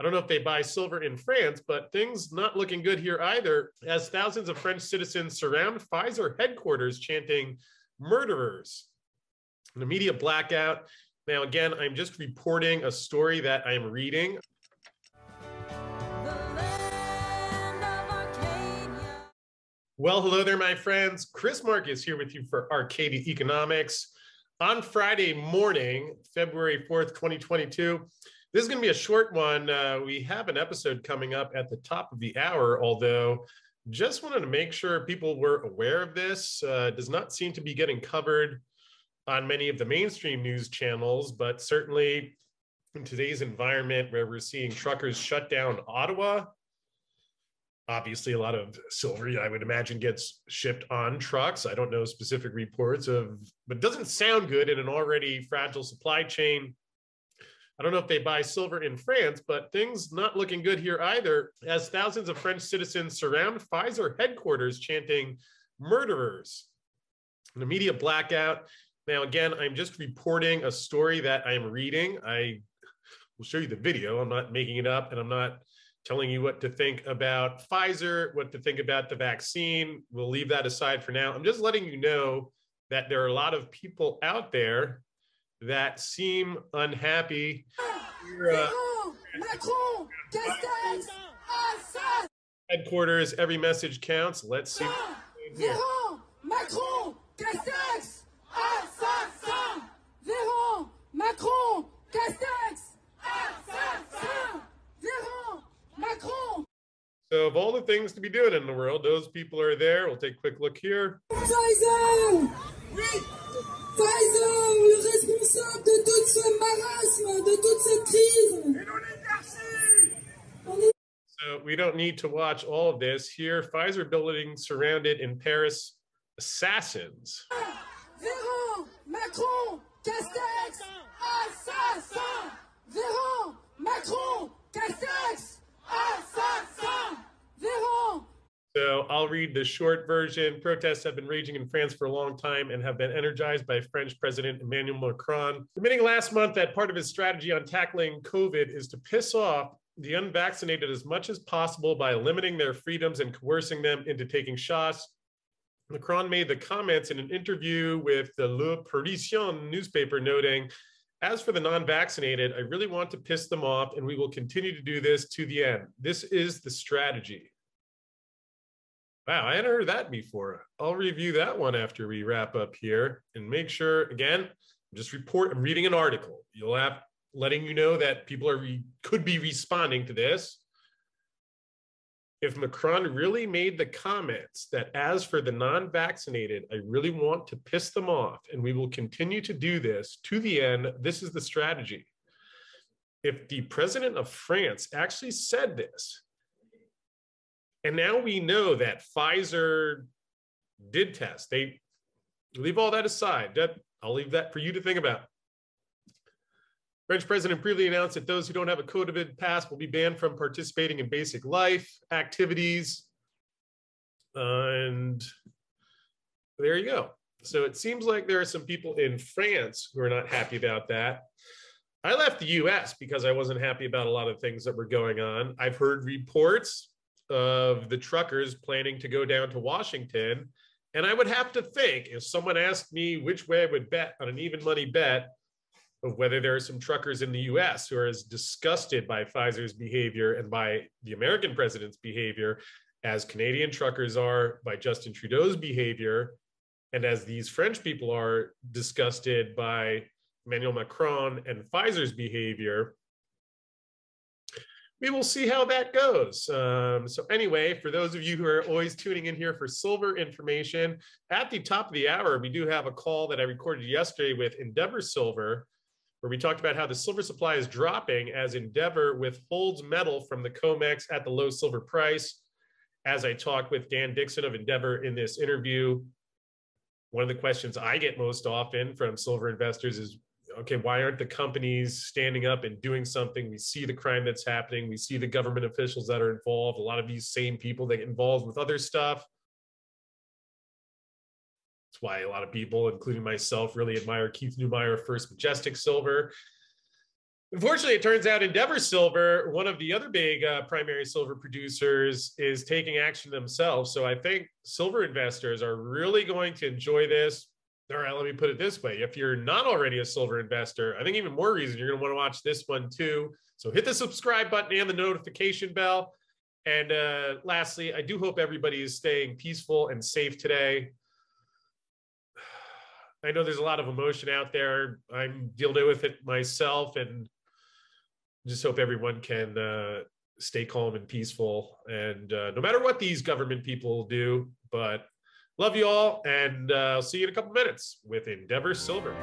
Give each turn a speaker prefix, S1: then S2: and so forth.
S1: I don't know if they buy silver in France, but things not looking good here either, as thousands of French citizens surround Pfizer headquarters chanting murderers. An immediate blackout. Now, again, I'm just reporting a story that I'm reading. Well, hello there, my friends. Chris Marcus here with you for Arcadia Economics. On Friday morning, February 4th, 2022, this is going to be a short one. Uh, we have an episode coming up at the top of the hour, although just wanted to make sure people were aware of this. Uh, does not seem to be getting covered on many of the mainstream news channels, but certainly in today's environment where we're seeing truckers shut down Ottawa, obviously a lot of silver i would imagine gets shipped on trucks i don't know specific reports of but doesn't sound good in an already fragile supply chain I don't know if they buy silver in France, but things not looking good here either, as thousands of French citizens surround Pfizer headquarters chanting murderers. An immediate blackout. Now, again, I'm just reporting a story that I'm reading. I will show you the video. I'm not making it up and I'm not telling you what to think about Pfizer, what to think about the vaccine. We'll leave that aside for now. I'm just letting you know that there are a lot of people out there that seem unhappy. Uh, headquarters, every message counts. Let's see. So, of all the things to be doing in the world, those people are there. We'll take a quick look here. We don't need to watch all of this. Here, Pfizer building surrounded in Paris assassins. Véran, Macron, Castex, assassin. Véran, Macron, Castex, assassin. Véran, so I'll read the short version. Protests have been raging in France for a long time and have been energized by French President Emmanuel Macron, admitting last month that part of his strategy on tackling COVID is to piss off the unvaccinated as much as possible by limiting their freedoms and coercing them into taking shots. Macron made the comments in an interview with the Le Parisien newspaper, noting, as for the non vaccinated, I really want to piss them off, and we will continue to do this to the end. This is the strategy. Wow, I hadn't heard that before. I'll review that one after we wrap up here and make sure, again, just report, I'm reading an article. You'll have letting you know that people are re, could be responding to this. If Macron really made the comments that as for the non-vaccinated, I really want to piss them off and we will continue to do this to the end, this is the strategy. If the president of France actually said this, and now we know that Pfizer did test. They leave all that aside. That, I'll leave that for you to think about. French president previously announced that those who don't have a COVID pass will be banned from participating in basic life activities. Uh, and there you go. So it seems like there are some people in France who are not happy about that. I left the US because I wasn't happy about a lot of things that were going on. I've heard reports of the truckers planning to go down to Washington. And I would have to think if someone asked me which way I would bet on an even money bet of whether there are some truckers in the US who are as disgusted by Pfizer's behavior and by the American president's behavior as Canadian truckers are by Justin Trudeau's behavior, and as these French people are disgusted by Emmanuel Macron and Pfizer's behavior, we will see how that goes. Um, so anyway, for those of you who are always tuning in here for silver information, at the top of the hour, we do have a call that I recorded yesterday with Endeavour Silver, where we talked about how the silver supply is dropping as Endeavour withholds metal from the COMEX at the low silver price. As I talked with Dan Dickson of Endeavour in this interview, one of the questions I get most often from silver investors is okay, why aren't the companies standing up and doing something? We see the crime that's happening. We see the government officials that are involved. A lot of these same people that get involved with other stuff. Why a lot of people, including myself, really admire Keith Neumeyer First Majestic Silver. Unfortunately, it turns out Endeavour Silver, one of the other big uh, primary silver producers, is taking action themselves. So I think silver investors are really going to enjoy this. All right, let me put it this way. If you're not already a silver investor, I think even more reason you're going to want to watch this one too. So hit the subscribe button and the notification bell. And uh, lastly, I do hope everybody is staying peaceful and safe today. I know there's a lot of emotion out there. I'm dealing with it myself and just hope everyone can uh, stay calm and peaceful. And uh, no matter what these government people do, but love you all. And uh, I'll see you in a couple minutes with Endeavour Silver.